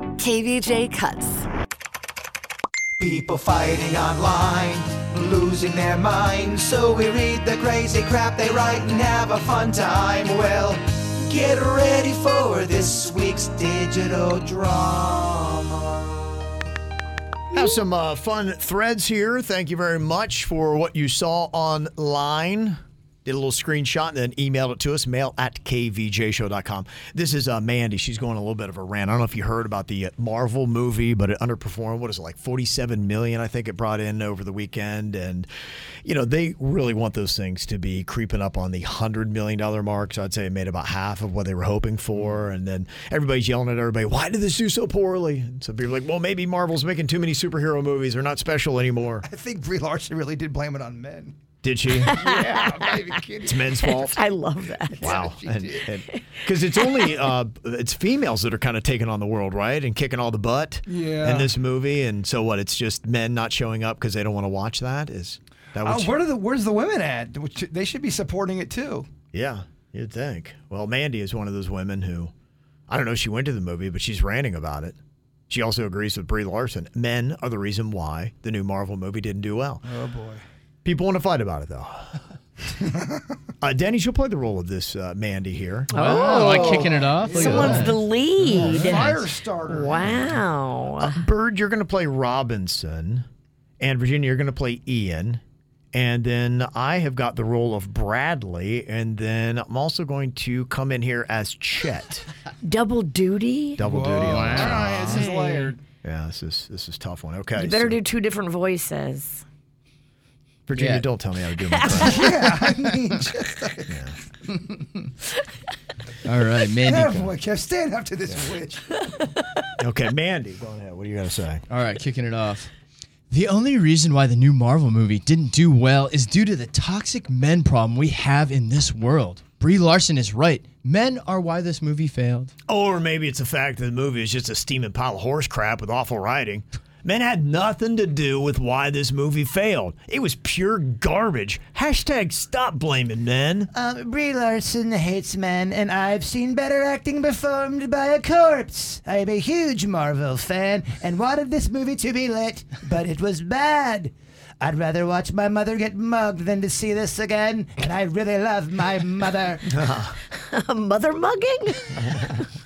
KVJ cuts. People fighting online, losing their minds. So we read the crazy crap they write and have a fun time. Well, get ready for this week's digital drama. Have some uh, fun threads here. Thank you very much for what you saw online. Did a little screenshot and then emailed it to us, mail at kvjshow.com. This is uh, Mandy. She's going a little bit of a rant. I don't know if you heard about the uh, Marvel movie, but it underperformed. What is it, like 47 million, I think it brought in over the weekend. And, you know, they really want those things to be creeping up on the $100 million mark. So I'd say it made about half of what they were hoping for. And then everybody's yelling at everybody, why did this do so poorly? And so people are like, well, maybe Marvel's making too many superhero movies. They're not special anymore. I think Brie Larson really did blame it on men. Did she? yeah, I'm not even kidding. It's men's fault. I love that. Wow, she and did. because it's only uh, it's females that are kind of taking on the world, right, and kicking all the butt Yeah. in this movie. And so what? It's just men not showing up because they don't want to watch that. Is that what? Oh, you- where are the where's the women at? They should be supporting it too. yeah, you'd think. Well, Mandy is one of those women who, I don't know, she went to the movie, but she's ranting about it. She also agrees with Brie Larson. Men are the reason why the new Marvel movie didn't do well. Oh boy. People want to fight about it though. uh, Danny, she'll play the role of this uh, Mandy here. Oh, like kicking it off. Look at Someone's that. the lead. Fire starter. Wow. Bird, you're going to play Robinson, and Virginia, you're going to play Ian. And then I have got the role of Bradley, and then I'm also going to come in here as Chet. Double duty? Double duty. All on this right, this is layered. Yeah, this is this is a tough one. Okay, You better so- do two different voices. Virginia. Yeah. Don't tell me how to do my craft. Yeah, I mean, just All right, Mandy. yeah, go. boy, Kev, stand up to this witch. okay, Mandy, go ahead. What are you gonna say? All right, kicking it off. The only reason why the new Marvel movie didn't do well is due to the toxic men problem we have in this world. Brie Larson is right. Men are why this movie failed. Or maybe it's the fact that the movie is just a steaming pile of horse crap with awful writing. Men had nothing to do with why this movie failed. It was pure garbage. Hashtag stop blaming men. Um, Brie Larson hates men, and I've seen better acting performed by a corpse. I'm a huge Marvel fan and wanted this movie to be lit, but it was bad. I'd rather watch my mother get mugged than to see this again, and I really love my mother. Mother mugging?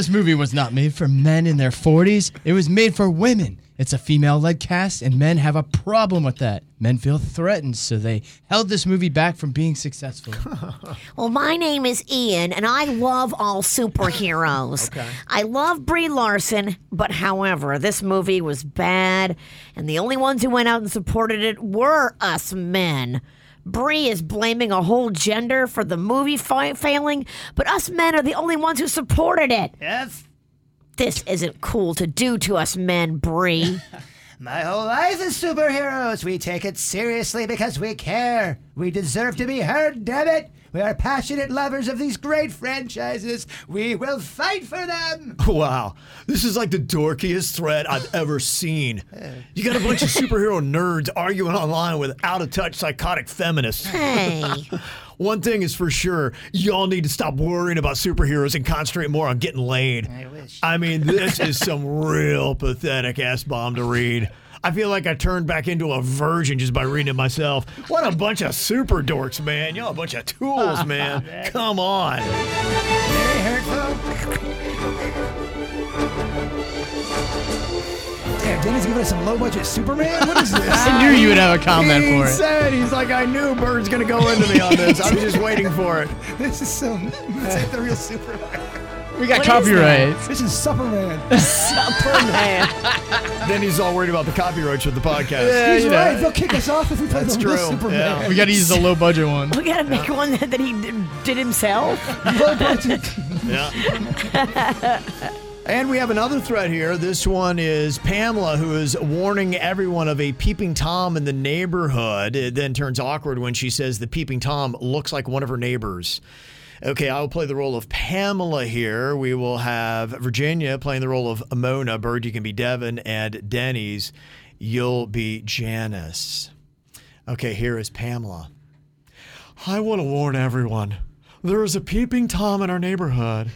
This movie was not made for men in their 40s. It was made for women. It's a female led cast, and men have a problem with that. Men feel threatened, so they held this movie back from being successful. Well, my name is Ian, and I love all superheroes. okay. I love Brie Larson, but however, this movie was bad, and the only ones who went out and supported it were us men. Brie is blaming a whole gender for the movie failing, but us men are the only ones who supported it. yes, This isn't cool to do to us men, Brie. my whole life is superheroes. We take it seriously because we care. We deserve to be heard, damn it. We are passionate lovers of these great franchises. We will fight for them. Wow, this is like the dorkiest thread I've ever seen. You got a bunch of superhero nerds arguing online with out of touch psychotic feminists. hey. One thing is for sure, y'all need to stop worrying about superheroes and concentrate more on getting laid. I wish. I mean, this is some real pathetic ass bomb to read. I feel like I turned back into a virgin just by reading it myself. What a bunch of super dorks, man. Y'all a bunch of tools, man. Come on. Very hurtful. Damn, Dennis giving us some low budget Superman? What is this? I knew you would have a comment he for it. said, he's like, I knew Bird's going to go into me on this. I was just waiting for it. this is so. This ain't the real Superman. We got What is copyrights. This is Superman. Superman. Then he's all worried about the copyrights of the podcast. Yeah, He's you know. right. They'll kick us off if we play That's the real true, Superman. yeah. We got to use the low budget one. We gotta make one that, that he d- did himself. Low budget. Yeah. And we have another threat here. This one is Pamela, who is warning everyone of a peeping Tom in the neighborhood. It then turns awkward when she says the peeping Tom looks like one of her neighbors. Okay, I will play the role of Pamela here. We will have Virginia playing the role of Mona. Bird, you can be Devin. And Denny's, you'll be Janice. Okay, here is Pamela. I want to warn everyone. There is a peeping Tom in our neighborhood.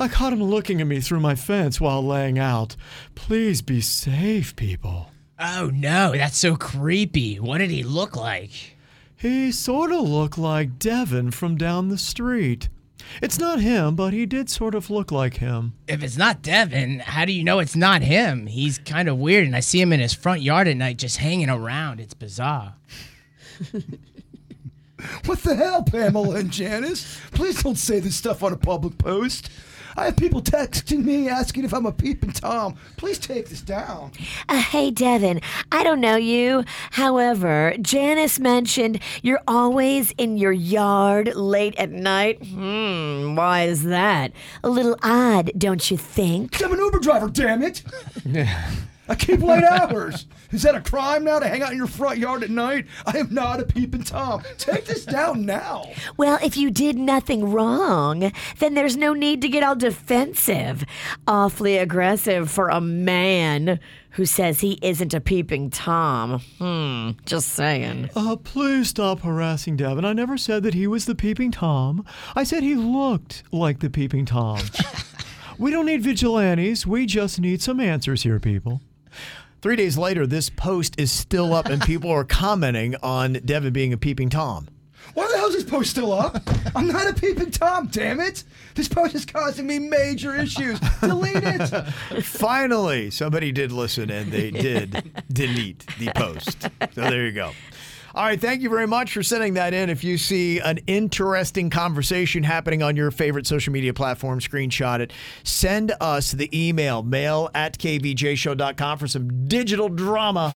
I caught him looking at me through my fence while laying out. Please be safe, people. Oh no, that's so creepy. What did he look like? He sort of looked like Devin from down the street. It's not him, but he did sort of look like him. If it's not Devin, how do you know it's not him? He's kind of weird, and I see him in his front yard at night just hanging around. It's bizarre. What the hell, Pamela and Janice? Please don't say this stuff on a public post. I have people texting me asking if I'm a peeping Tom. Please take this down. Uh, hey, Devin, I don't know you. However, Janice mentioned you're always in your yard late at night. Hmm, why is that? A little odd, don't you think? I'm an Uber driver, damn it. I keep late hours. Is that a crime now to hang out in your front yard at night? I am not a peeping Tom. Take this down now. Well, if you did nothing wrong, then there's no need to get all defensive. Awfully aggressive for a man who says he isn't a peeping Tom. Hmm, just saying. Uh, please stop harassing Devin. I never said that he was the peeping Tom. I said he looked like the peeping Tom. we don't need vigilantes. We just need some answers here, people. Three days later, this post is still up and people are commenting on Devin being a peeping Tom. Why the hell is this post still up? I'm not a peeping Tom, damn it. This post is causing me major issues. Delete it. Finally, somebody did listen and they did delete the post. So there you go. All right, thank you very much for sending that in. If you see an interesting conversation happening on your favorite social media platform, screenshot it. Send us the email, mail at kvjshow.com for some digital drama.